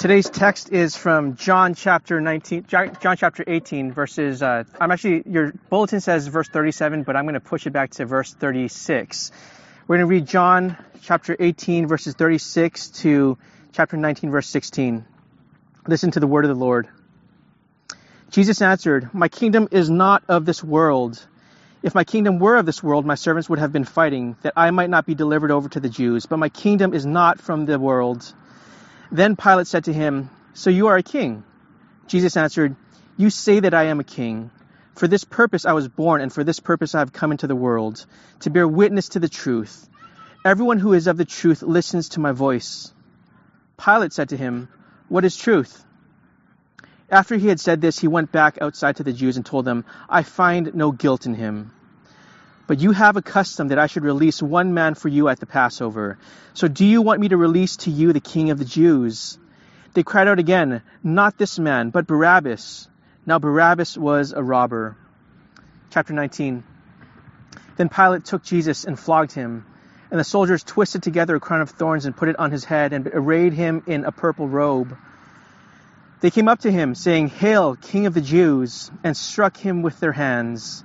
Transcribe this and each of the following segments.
Today's text is from John chapter 19, John chapter 18, verses. Uh, I'm actually your bulletin says verse 37, but I'm going to push it back to verse 36. We're going to read John chapter 18, verses 36 to chapter 19, verse 16. Listen to the word of the Lord. Jesus answered, "My kingdom is not of this world. If my kingdom were of this world, my servants would have been fighting, that I might not be delivered over to the Jews. But my kingdom is not from the world." Then Pilate said to him, So you are a king? Jesus answered, You say that I am a king. For this purpose I was born, and for this purpose I have come into the world, to bear witness to the truth. Everyone who is of the truth listens to my voice. Pilate said to him, What is truth? After he had said this, he went back outside to the Jews and told them, I find no guilt in him. But you have a custom that I should release one man for you at the Passover. So do you want me to release to you the king of the Jews? They cried out again, Not this man, but Barabbas. Now Barabbas was a robber. Chapter 19. Then Pilate took Jesus and flogged him. And the soldiers twisted together a crown of thorns and put it on his head and arrayed him in a purple robe. They came up to him, saying, Hail, King of the Jews, and struck him with their hands.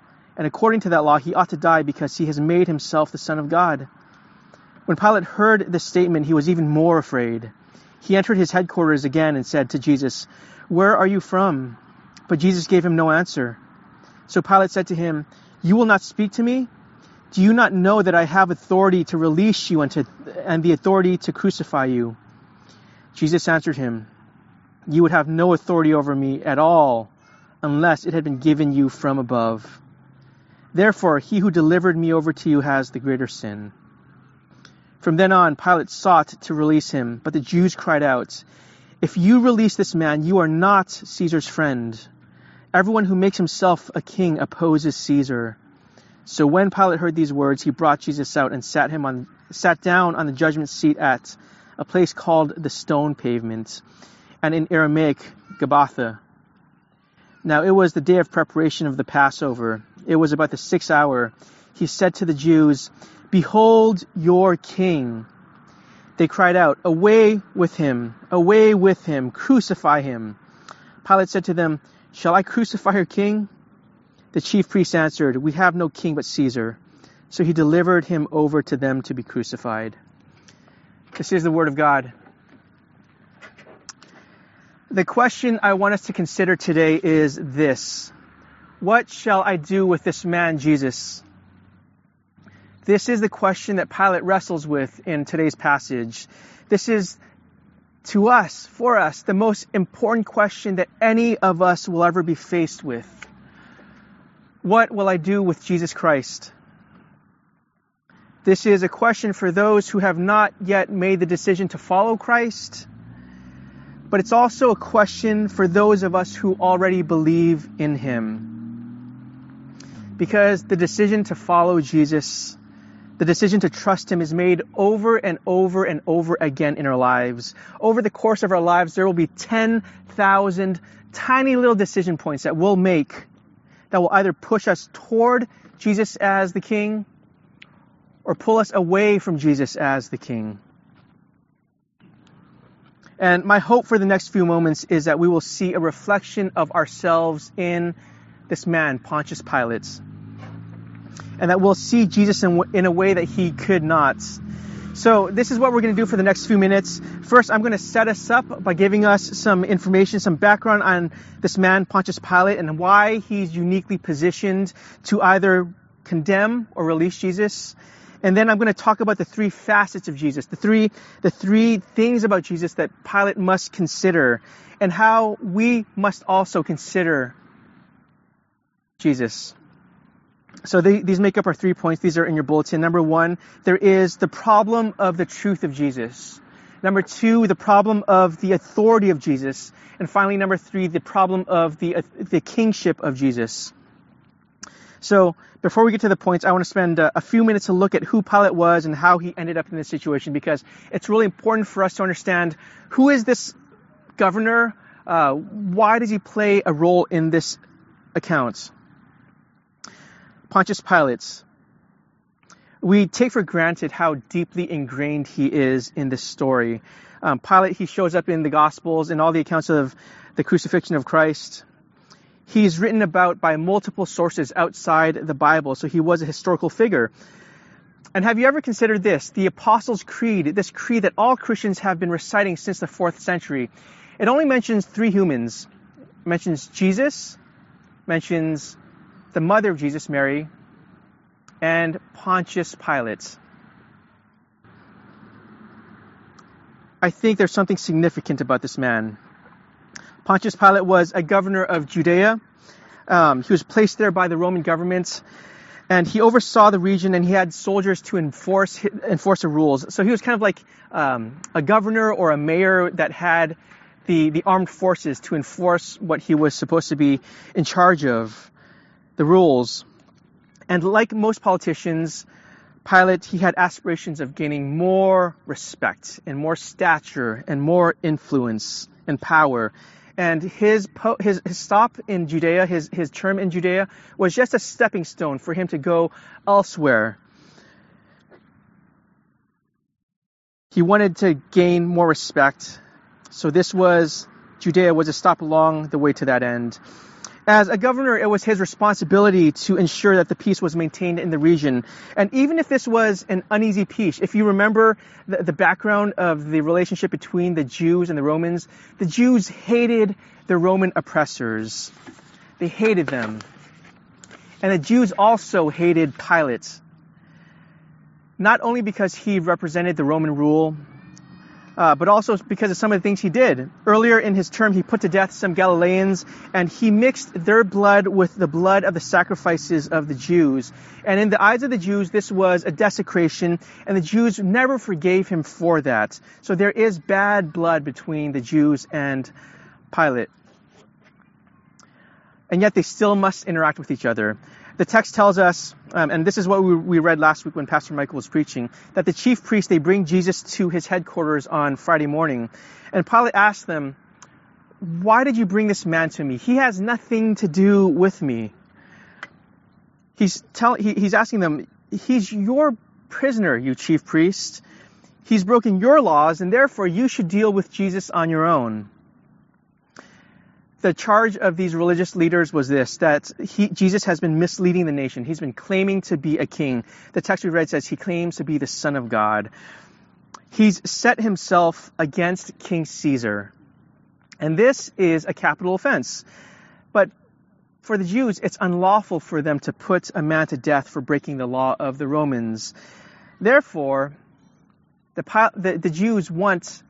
and according to that law, he ought to die because he has made himself the Son of God. When Pilate heard this statement, he was even more afraid. He entered his headquarters again and said to Jesus, Where are you from? But Jesus gave him no answer. So Pilate said to him, You will not speak to me? Do you not know that I have authority to release you and, to, and the authority to crucify you? Jesus answered him, You would have no authority over me at all unless it had been given you from above. Therefore, he who delivered me over to you has the greater sin. From then on, Pilate sought to release him, but the Jews cried out, If you release this man, you are not Caesar's friend. Everyone who makes himself a king opposes Caesar. So when Pilate heard these words, he brought Jesus out and sat him on, sat down on the judgment seat at a place called the Stone Pavement, and in Aramaic, Gabbatha. Now it was the day of preparation of the Passover it was about the sixth hour, he said to the Jews, Behold your king. They cried out, Away with him, away with him, crucify him. Pilate said to them, Shall I crucify your king? The chief priests answered, We have no king but Caesar. So he delivered him over to them to be crucified. This is the word of God. The question I want us to consider today is this what shall I do with this man, Jesus? This is the question that Pilate wrestles with in today's passage. This is, to us, for us, the most important question that any of us will ever be faced with. What will I do with Jesus Christ? This is a question for those who have not yet made the decision to follow Christ, but it's also a question for those of us who already believe in Him. Because the decision to follow Jesus, the decision to trust Him is made over and over and over again in our lives. Over the course of our lives, there will be 10,000 tiny little decision points that we'll make that will either push us toward Jesus as the King or pull us away from Jesus as the King. And my hope for the next few moments is that we will see a reflection of ourselves in this man, Pontius Pilate and that we'll see Jesus in, in a way that he could not. So this is what we're going to do for the next few minutes. First, I'm going to set us up by giving us some information, some background on this man, Pontius Pilate, and why he's uniquely positioned to either condemn or release Jesus. And then I'm going to talk about the three facets of Jesus, the three, the three things about Jesus that Pilate must consider, and how we must also consider Jesus. So they, these make up our three points. These are in your bulletin. Number one, there is the problem of the truth of Jesus. Number two, the problem of the authority of Jesus. And finally, number three, the problem of the, uh, the kingship of Jesus. So, before we get to the points, I want to spend a, a few minutes to look at who Pilate was and how he ended up in this situation because it's really important for us to understand who is this governor? Uh, why does he play a role in this account? Pontius Pilate. We take for granted how deeply ingrained he is in this story. Um, Pilate, he shows up in the Gospels and all the accounts of the crucifixion of Christ. He's written about by multiple sources outside the Bible, so he was a historical figure. And have you ever considered this? The Apostles' Creed, this creed that all Christians have been reciting since the fourth century. It only mentions three humans. It mentions Jesus, mentions the mother of Jesus, Mary, and Pontius Pilate. I think there's something significant about this man. Pontius Pilate was a governor of Judea. Um, he was placed there by the Roman government, and he oversaw the region, and he had soldiers to enforce enforce the rules. So he was kind of like um, a governor or a mayor that had the the armed forces to enforce what he was supposed to be in charge of, the rules. And like most politicians, Pilate, he had aspirations of gaining more respect and more stature and more influence and power. And his, po- his, his stop in Judea, his, his term in Judea, was just a stepping stone for him to go elsewhere. He wanted to gain more respect. So this was, Judea was a stop along the way to that end. As a governor, it was his responsibility to ensure that the peace was maintained in the region. And even if this was an uneasy peace, if you remember the, the, background of the relationship between the Jews and the Romans, the Jews hated the Roman oppressors. They hated them. And the Jews also hated Pilate. Not only because he represented the Roman rule, uh, but also because of some of the things he did. Earlier in his term, he put to death some Galileans, and he mixed their blood with the blood of the sacrifices of the Jews. And in the eyes of the Jews, this was a desecration, and the Jews never forgave him for that. So there is bad blood between the Jews and Pilate. And yet they still must interact with each other the text tells us, um, and this is what we, we, read last week when Pastor Michael was preaching, that the chief priests, they bring Jesus to his headquarters on Friday morning. And Pilate asked them, why did you bring this man to me? He has nothing to do with me. He's, tell, he, he's asking them, he's your prisoner, you chief priest. He's broken your laws, and therefore you should deal with Jesus on your own the charge of these religious leaders was this that he, Jesus has been misleading the nation. He's been claiming to be a king. The text we read says he claims to be the Son of God. He's set himself against King Caesar. And this is a capital offense. But for the Jews, it's unlawful for them to put a man to death for breaking the law of the Romans. Therefore, the, the, the Jews want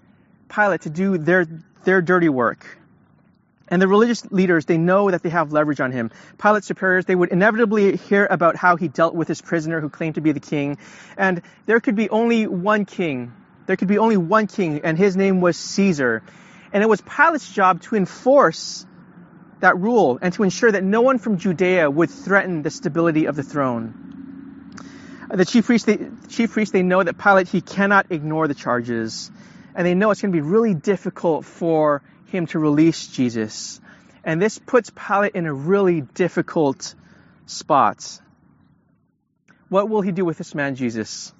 Pilate to do their, their dirty work and the religious leaders, they know that they have leverage on him. Pilate's superiors, they would inevitably hear about how he dealt with his prisoner who claimed to be the king. And there could be only one king. There could be only one king, and his name was Caesar. And it was Pilate's job to enforce that rule and to ensure that no one from Judea would threaten the stability of the throne. The chief priests, they, chief priests, they know that Pilate, he cannot ignore the charges. And they know it's going to be really difficult for him to release Jesus. And this puts Pilate in a really difficult spot. What will he do with this man, Jesus?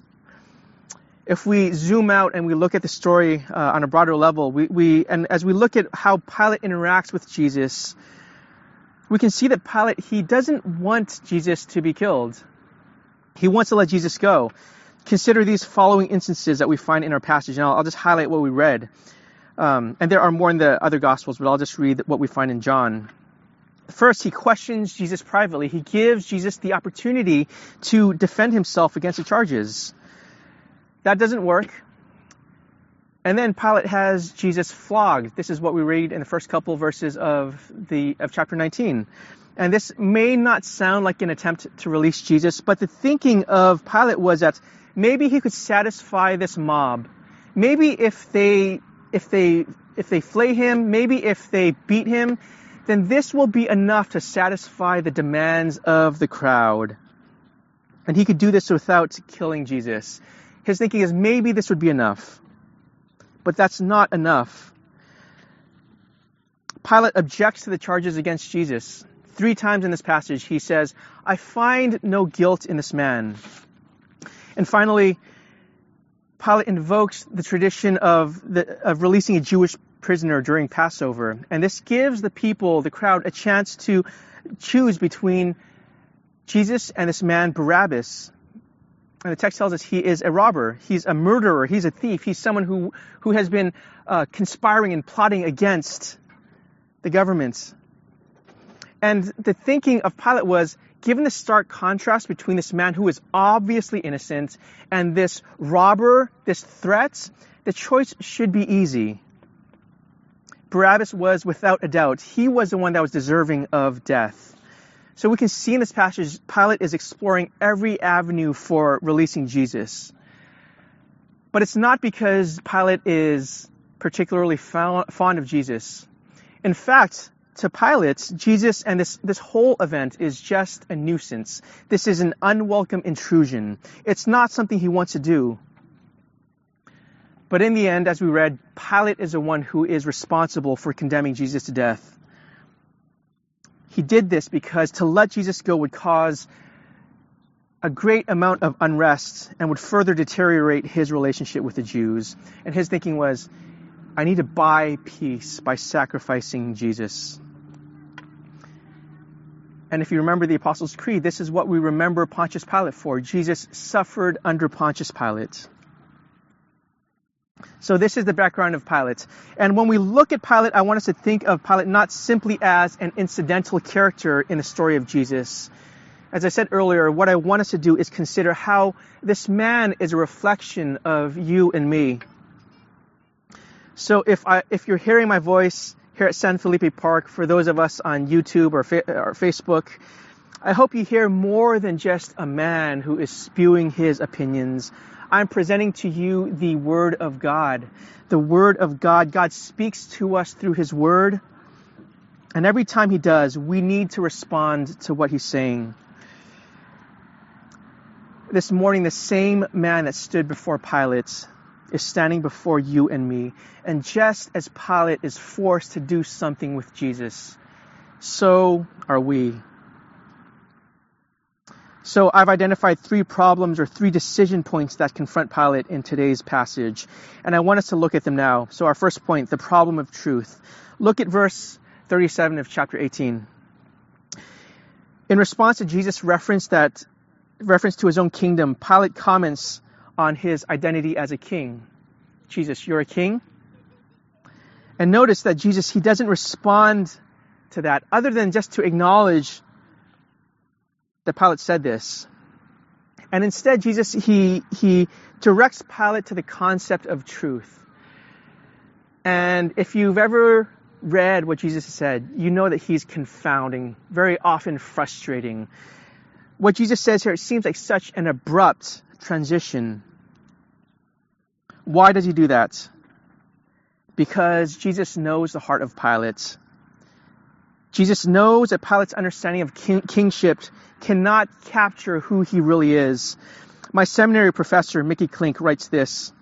If we zoom out and we look at the story uh, on a broader level, we, we, and as we look at how Pilate interacts with Jesus, we can see that Pilate, he doesn't want Jesus to be killed. He wants to let Jesus go. Consider these following instances that we find in our passage, and I'll, I'll just highlight what we read. Um, and there are more in the other Gospels, but I'll just read what we find in John. First, he questions Jesus privately. He gives Jesus the opportunity to defend himself against the charges. That doesn't work. And then Pilate has Jesus flogged. This is what we read in the first couple verses of the of chapter 19. And this may not sound like an attempt to release Jesus, but the thinking of Pilate was that maybe he could satisfy this mob maybe if they if they if they flay him, maybe if they beat him, then this will be enough to satisfy the demands of the crowd. And he could do this without killing Jesus. His thinking is maybe this would be enough. But that's not enough. Pilate objects to the charges against Jesus. Three times in this passage, he says, I find no guilt in this man. And finally, Pilate invokes the tradition of, the, of releasing a Jewish prisoner during Passover. And this gives the people, the crowd, a chance to choose between Jesus and this man Barabbas. And the text tells us he is a robber, he's a murderer, he's a thief, he's someone who, who has been uh, conspiring and plotting against the government. And the thinking of Pilate was given the stark contrast between this man who is obviously innocent and this robber, this threat, the choice should be easy. Barabbas was without a doubt, he was the one that was deserving of death. So we can see in this passage, Pilate is exploring every avenue for releasing Jesus. But it's not because Pilate is particularly fond of Jesus. In fact, to Pilate, Jesus and this, this whole event is just a nuisance. This is an unwelcome intrusion. It's not something he wants to do. But in the end, as we read, Pilate is the one who is responsible for condemning Jesus to death. He did this because to let Jesus go would cause a great amount of unrest and would further deteriorate his relationship with the Jews. And his thinking was, I need to buy peace by sacrificing Jesus. And if you remember the Apostles' Creed, this is what we remember Pontius Pilate for. Jesus suffered under Pontius Pilate. So this is the background of Pilate. And when we look at Pilate, I want us to think of Pilate not simply as an incidental character in the story of Jesus. As I said earlier, what I want us to do is consider how this man is a reflection of you and me. So if I, if you're hearing my voice here at San Felipe Park, for those of us on YouTube or, fa- or Facebook, I hope you hear more than just a man who is spewing his opinions. I'm presenting to you the Word of God. The Word of God. God speaks to us through His Word. And every time He does, we need to respond to what He's saying. This morning, the same man that stood before Pilate is standing before you and me. And just as Pilate is forced to do something with Jesus, so are we. So I've identified three problems or three decision points that confront Pilate in today's passage. And I want us to look at them now. So our first point, the problem of truth. Look at verse 37 of chapter 18. In response to Jesus' reference that reference to his own kingdom, Pilate comments on his identity as a king. Jesus, you're a king? And notice that Jesus, he doesn't respond to that other than just to acknowledge that Pilate said this. And instead, Jesus, he, he directs Pilate to the concept of truth. And if you've ever read what Jesus said, you know that he's confounding, very often frustrating. What Jesus says here, it seems like such an abrupt transition. Why does he do that? Because Jesus knows the heart of Pilate. Jesus knows that Pilate's understanding of king- kingship cannot capture who he really is. My seminary professor, Mickey Klink, writes this.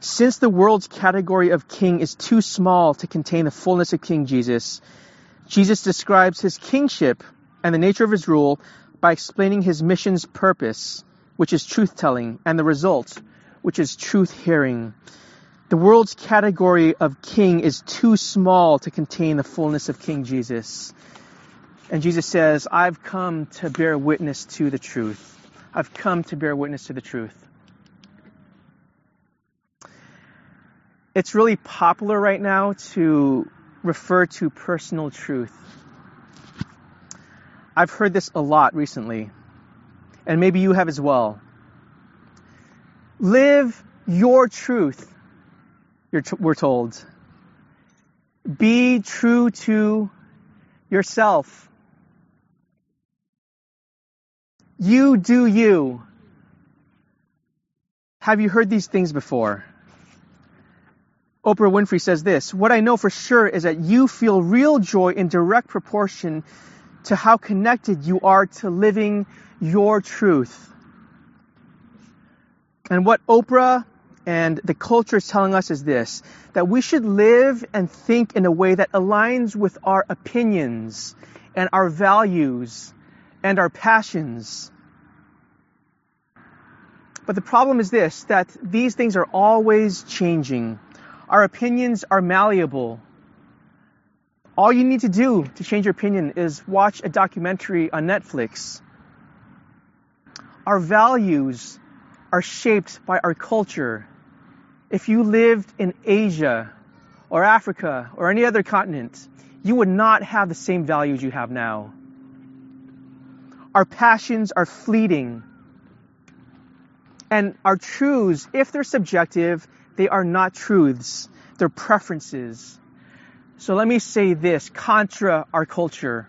Since the world's category of king is too small to contain the fullness of King Jesus, Jesus describes his kingship and the nature of his rule by explaining his mission's purpose, which is truth telling, and the result, which is truth hearing. The world's category of king is too small to contain the fullness of King Jesus. And Jesus says, I've come to bear witness to the truth. I've come to bear witness to the truth. It's really popular right now to refer to personal truth. I've heard this a lot recently, and maybe you have as well. Live your truth, we're told. Be true to yourself. You do you. Have you heard these things before? Oprah Winfrey says this What I know for sure is that you feel real joy in direct proportion to how connected you are to living your truth. And what Oprah and the culture is telling us is this that we should live and think in a way that aligns with our opinions and our values and our passions. But the problem is this that these things are always changing. Our opinions are malleable. All you need to do to change your opinion is watch a documentary on Netflix. Our values are shaped by our culture. If you lived in Asia or Africa or any other continent, you would not have the same values you have now. Our passions are fleeting. And our truths, if they're subjective, they are not truths. They're preferences. So let me say this contra our culture.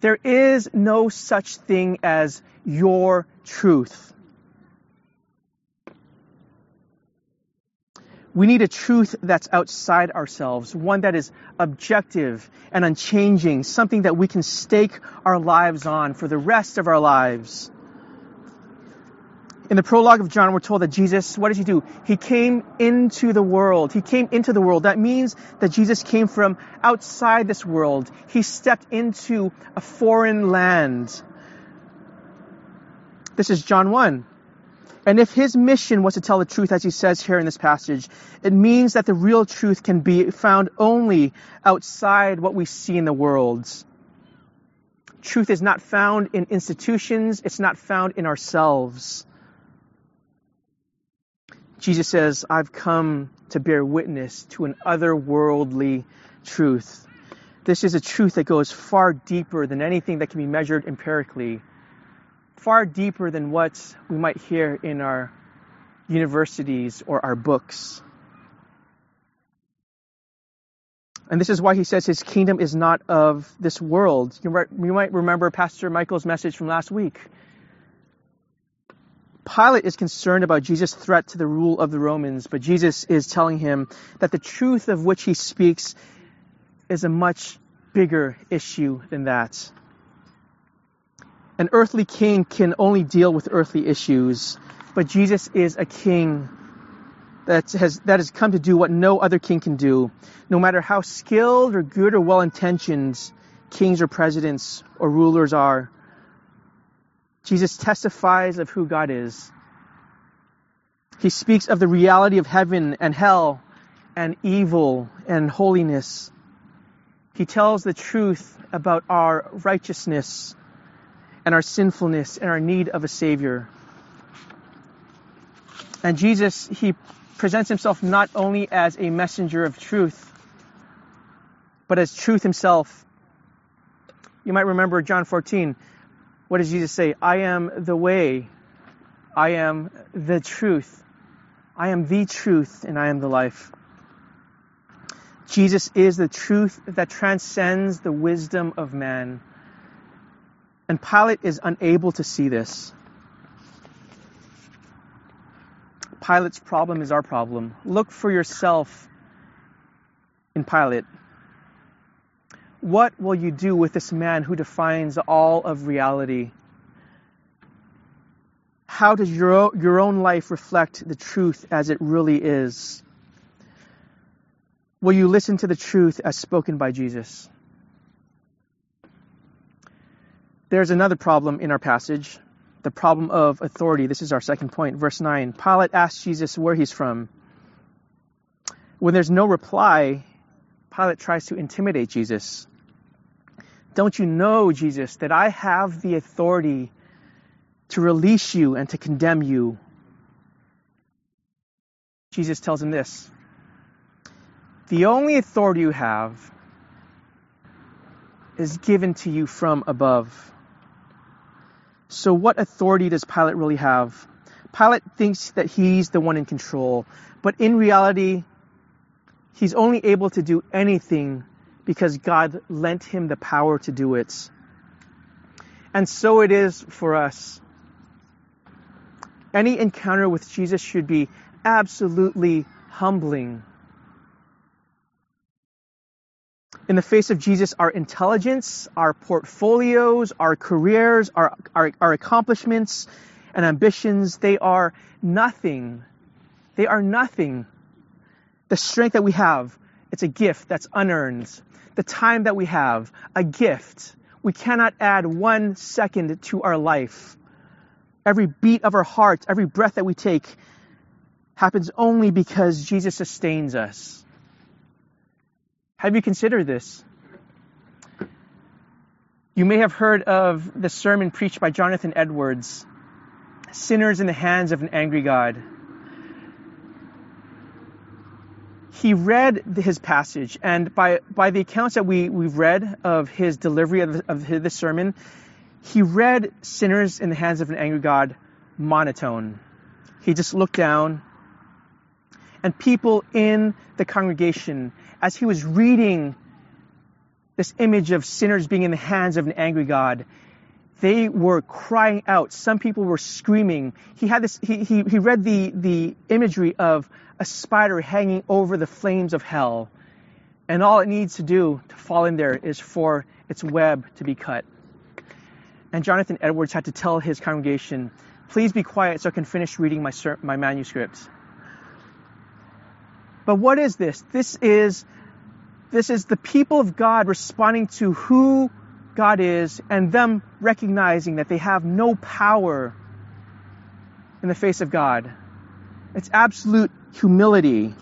There is no such thing as your truth. We need a truth that's outside ourselves, one that is objective and unchanging, something that we can stake our lives on for the rest of our lives. In the prologue of John, we're told that Jesus, what did he do? He came into the world. He came into the world. That means that Jesus came from outside this world. He stepped into a foreign land. This is John 1. And if his mission was to tell the truth, as he says here in this passage, it means that the real truth can be found only outside what we see in the world. Truth is not found in institutions, it's not found in ourselves. Jesus says, I've come to bear witness to an otherworldly truth. This is a truth that goes far deeper than anything that can be measured empirically, far deeper than what we might hear in our universities or our books. And this is why he says his kingdom is not of this world. You might remember Pastor Michael's message from last week. Pilate is concerned about Jesus' threat to the rule of the Romans, but Jesus is telling him that the truth of which he speaks is a much bigger issue than that. An earthly king can only deal with earthly issues, but Jesus is a king that has, that has come to do what no other king can do. No matter how skilled or good or well intentioned kings or presidents or rulers are, Jesus testifies of who God is. He speaks of the reality of heaven and hell and evil and holiness. He tells the truth about our righteousness and our sinfulness and our need of a Savior. And Jesus, he presents himself not only as a messenger of truth, but as truth himself. You might remember John 14. What does Jesus say? I am the way. I am the truth. I am the truth and I am the life. Jesus is the truth that transcends the wisdom of man. And Pilate is unable to see this. Pilate's problem is our problem. Look for yourself in Pilate. What will you do with this man who defines all of reality? How does your, your own life reflect the truth as it really is? Will you listen to the truth as spoken by Jesus? There's another problem in our passage the problem of authority. This is our second point. Verse 9 Pilate asks Jesus where he's from. When there's no reply, Pilate tries to intimidate Jesus. Don't you know, Jesus, that I have the authority to release you and to condemn you? Jesus tells him this The only authority you have is given to you from above. So, what authority does Pilate really have? Pilate thinks that he's the one in control, but in reality, he's only able to do anything because God lent him the power to do it. And so it is for us. Any encounter with Jesus should be absolutely humbling. In the face of Jesus, our intelligence, our portfolios, our careers, our, our, our accomplishments and ambitions, they are nothing. They are nothing. The strength that we have, it's a gift that's unearned. The time that we have, a gift. We cannot add one second to our life. Every beat of our heart, every breath that we take happens only because Jesus sustains us. Have you considered this? You may have heard of the sermon preached by Jonathan Edwards, Sinners in the Hands of an Angry God. He read his passage, and by, by the accounts that we, we've read of his delivery of, of his, sermon, he read Sinners in the Hands of an Angry God monotone. He just looked down, and people in the congregation, as he was reading this image of sinners being in the hands of an angry God, they were crying out. Some people were screaming. He had this, he, he, he read the, the imagery of a spider hanging over the flames of hell. And all it needs to do to fall in there is for its web to be cut. And Jonathan Edwards had to tell his congregation, please be quiet so I can finish reading my, my manuscript. But what is this? This is this is the people of God responding to who God is and them recognizing that they have no power in the face of God. It's absolute humility.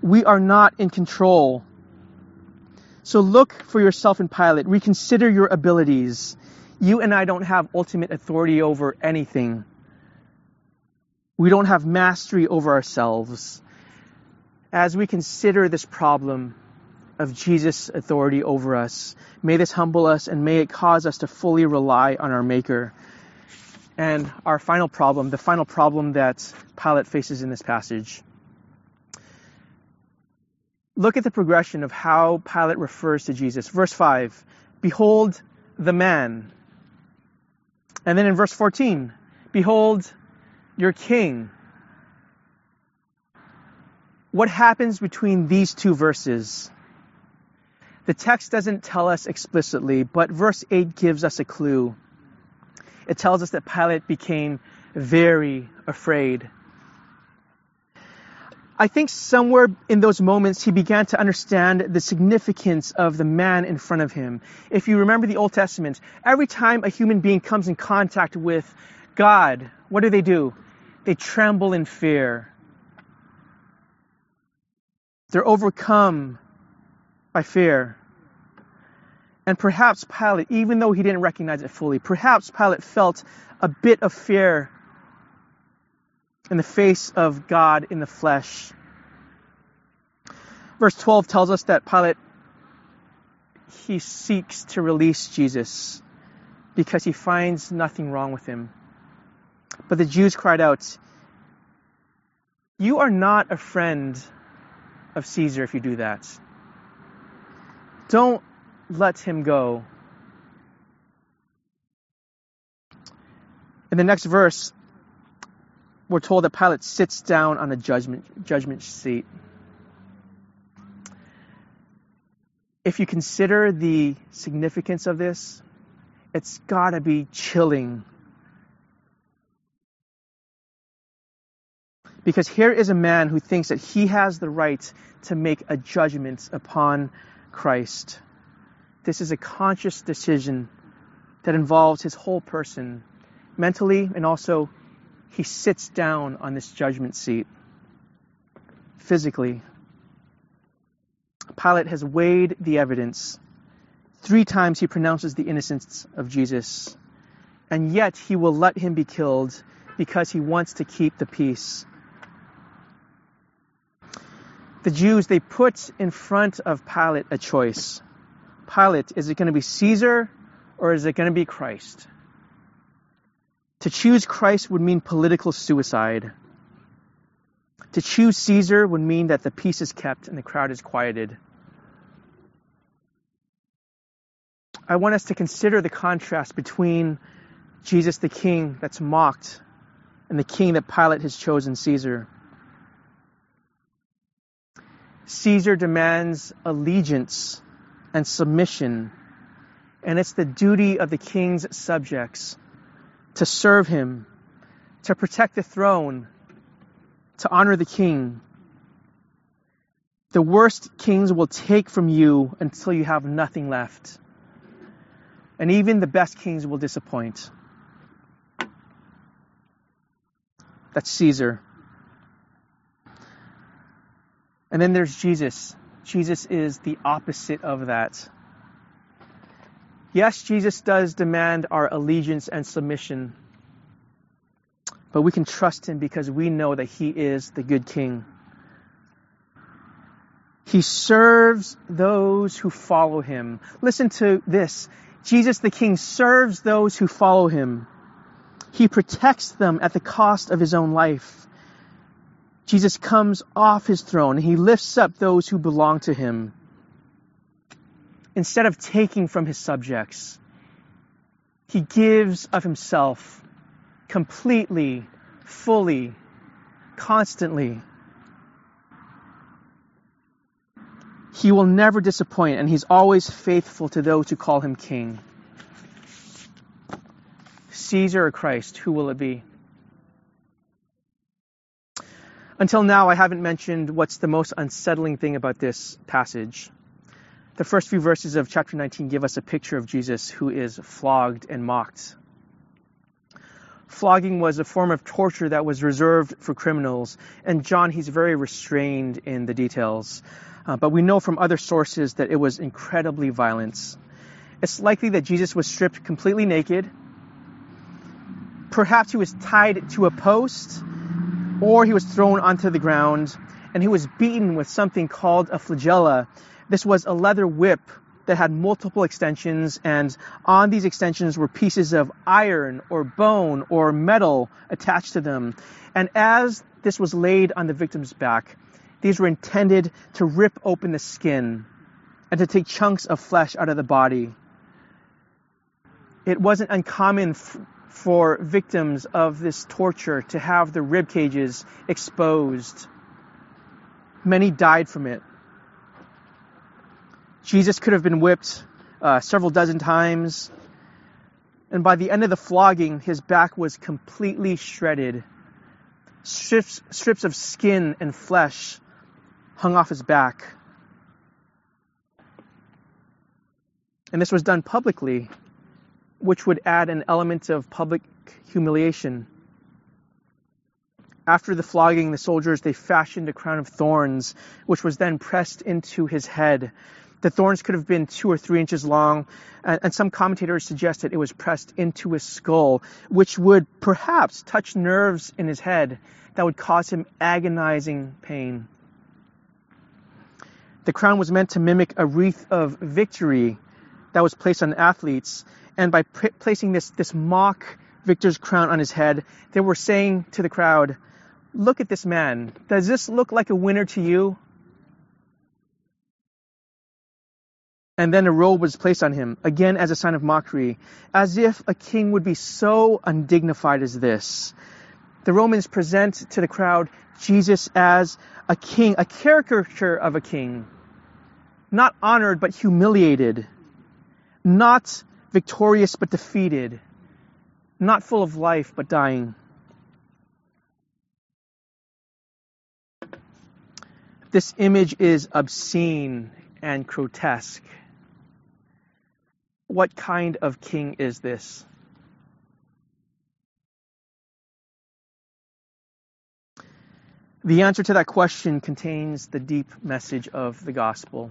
We are not in control. So look for yourself in Pilate. Reconsider your abilities. You and I don't have ultimate authority over anything. We don't have mastery over ourselves. As we consider this problem of Jesus' authority over us, may this humble us and may it cause us to fully rely on our Maker. And our final problem, the final problem that Pilate faces in this passage. Look at the progression of how Pilate refers to Jesus. Verse 5 Behold the man. And then in verse 14, Behold your king. What happens between these two verses? The text doesn't tell us explicitly, but verse 8 gives us a clue. It tells us that Pilate became very afraid. I think somewhere in those moments he began to understand the significance of the man in front of him. If you remember the Old Testament, every time a human being comes in contact with God, what do they do? They tremble in fear. They're overcome by fear. And perhaps Pilate, even though he didn't recognize it fully, perhaps Pilate felt a bit of fear in the face of God in the flesh. Verse 12 tells us that Pilate he seeks to release Jesus because he finds nothing wrong with him. But the Jews cried out, You are not a friend of Caesar if you do that. Don't let him go. In the next verse, we're told that Pilate sits down on a judgment, judgment seat. If you consider the significance of this, it's got to be chilling Because here is a man who thinks that he has the right to make a judgment upon Christ. This is a conscious decision that involves his whole person, mentally, and also he sits down on this judgment seat physically. Pilate has weighed the evidence. Three times he pronounces the innocence of Jesus, and yet he will let him be killed because he wants to keep the peace the Jews, they put in front of Pilate a choice. Pilate, is it going to be Caesar or is it going to be Christ? To choose Christ would mean political suicide. To choose Caesar would mean that the peace is kept and the crowd is quieted. I want us to consider the contrast between Jesus the King that's mocked and the King that Pilate has chosen, Caesar. Caesar demands allegiance and submission, and it's the duty of the king's subjects to serve him, to protect the throne, to honor the king. The worst kings will take from you until you have nothing left. And even the best kings will disappoint. That's Caesar. And then there's Jesus. Jesus is the opposite of that. Yes, Jesus does demand our allegiance and submission, but we can trust him because we know that he is the good king. He serves those who follow him. Listen to this. Jesus the King serves those who follow him. He protects them at the cost of his own life. Jesus comes off his throne. And he lifts up those who belong to him. Instead of taking from his subjects, he gives of himself completely, fully, constantly. He will never disappoint, and he's always faithful to those who call him king. Caesar or Christ, who will it be? Until now, I haven't mentioned what's the most unsettling thing about this passage. The first few verses of chapter 19 give us a picture of Jesus who is flogged and mocked. Flogging was a form of torture that was reserved for criminals, and John, he's very restrained in the details. Uh, but we know from other sources that it was incredibly violent. It's likely that Jesus was stripped completely naked. Perhaps he was tied to a post or he was thrown onto the ground and he was beaten with something called a flagella. This was a leather whip that had multiple extensions, and on these extensions were pieces of iron or bone or metal attached to them. And as this was laid on the victim's back, these were intended to rip open the skin and to take chunks of flesh out of the body. It wasn't uncommon for victims of this torture to have their rib cages exposed. Many died from it. Jesus could have been whipped uh, several dozen times. And by the end of the flogging, his back was completely shredded. Strips, strips of skin and flesh hung off his back. And this was done publicly which would add an element of public humiliation. After the flogging, the soldiers they fashioned a crown of thorns, which was then pressed into his head. The thorns could have been two or three inches long, and some commentators suggested it was pressed into his skull, which would perhaps touch nerves in his head that would cause him agonizing pain. The crown was meant to mimic a wreath of victory that was placed on athletes, and by p- placing this, this mock victor's crown on his head, they were saying to the crowd, Look at this man. Does this look like a winner to you? And then a robe was placed on him, again as a sign of mockery, as if a king would be so undignified as this. The Romans present to the crowd Jesus as a king, a caricature of a king, not honored but humiliated, not victorious but defeated, not full of life but dying. This image is obscene and grotesque. What kind of king is this? The answer to that question contains the deep message of the gospel.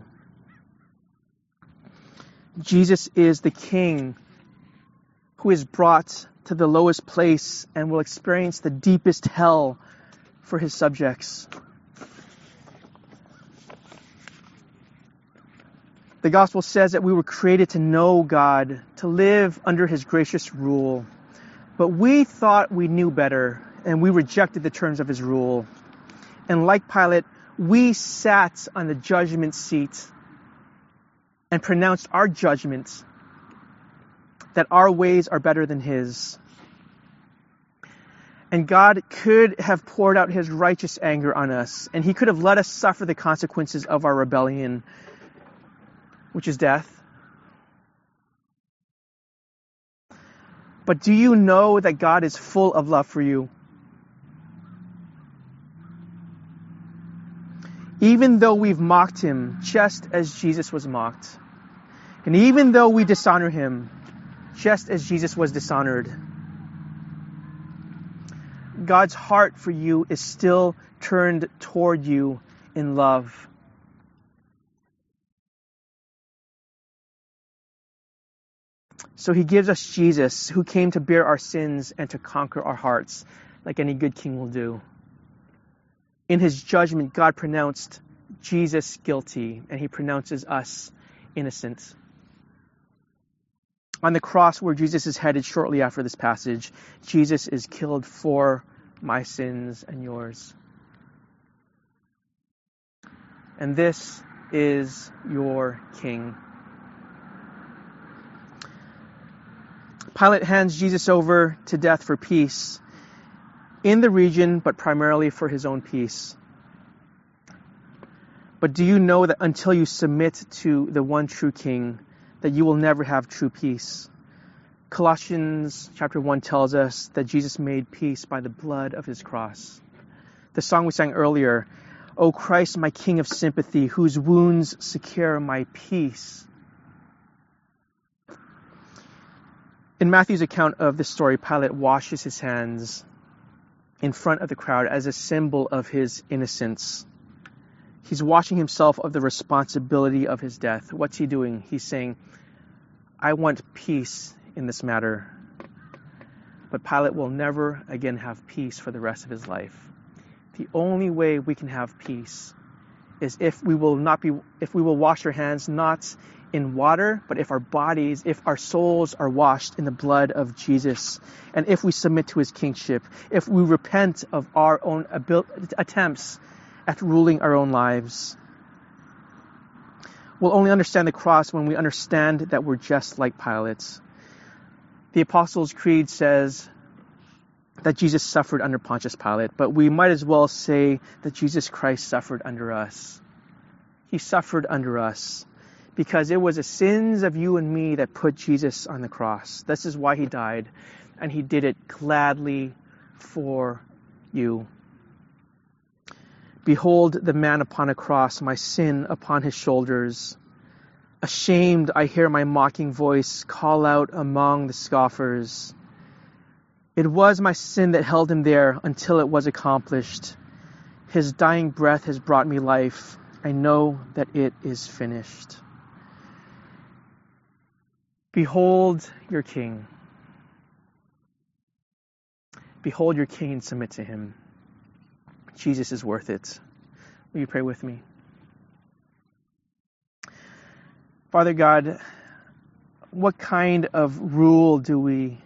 Jesus is the King who is brought to the lowest place and will experience the deepest hell for his subjects. The gospel says that we were created to know God, to live under his gracious rule. But we thought we knew better, and we rejected the terms of his rule. And like Pilate, we sat on the judgment seat and pronounced our judgment that our ways are better than his. And God could have poured out his righteous anger on us, and he could have let us suffer the consequences of our rebellion, which is death. But do you know that God is full of love for you? Even though we've mocked him just as Jesus was mocked, and even though we dishonor him just as Jesus was dishonored, God's heart for you is still turned toward you in love. So he gives us Jesus, who came to bear our sins and to conquer our hearts, like any good king will do. In his judgment, God pronounced Jesus guilty, and he pronounces us innocent. On the cross where Jesus is headed shortly after this passage, Jesus is killed for my sins and yours. And this is your king. Pilate hands Jesus over to death for peace in the region, but primarily for his own peace. But do you know that until you submit to the one true king, that you will never have true peace? Colossians chapter 1 tells us that Jesus made peace by the blood of his cross. The song we sang earlier, O Christ, my King of sympathy, whose wounds secure my peace. In Matthew's account of this story, Pilate washes his hands in front of the crowd as a symbol of his innocence. He's washing himself of the responsibility of his death. What's he doing? He's saying, I want peace in this matter. But Pilate will never again have peace for the rest of his life. The only way we can have peace is if we will not be if we will wash our hands not in water, but if our bodies, if our souls are washed in the blood of Jesus, and if we submit to his kingship, if we repent of our own attempts at ruling our own lives. We'll only understand the cross when we understand that we're just like Pilate. The Apostles' Creed says that Jesus suffered under Pontius Pilate, but we might as well say that Jesus Christ suffered under us. He suffered under us because it was the sins of you and me that put Jesus on the cross. This is why he died, and he did it gladly for you. Behold the man upon a cross, my sin upon his shoulders. Ashamed, I hear my mocking voice call out among the scoffers. It was my sin that held him there until it was accomplished. His dying breath has brought me life. I know that it is finished. Behold your king. Behold your king and submit to him. Jesus is worth it. Will you pray with me? Father God, what kind of rule do we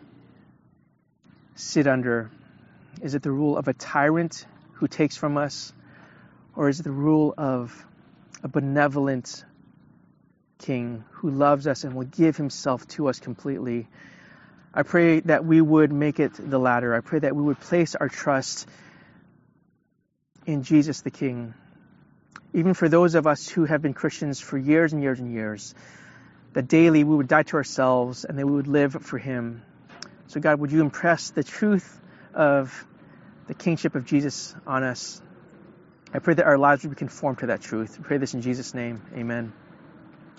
sit under? Is it the rule of a tyrant who takes from us, or is it the rule of a benevolent king who loves us and will give himself to us completely? I pray that we would make it the latter. I pray that we would place our trust in Jesus the King even for those of us who have been Christians for years and years and years, that daily we would die to ourselves and that we would live for Him. So, God, would you impress the truth of the kingship of Jesus on us? I pray that our lives would be conformed to that truth. We pray this in Jesus' name. Amen.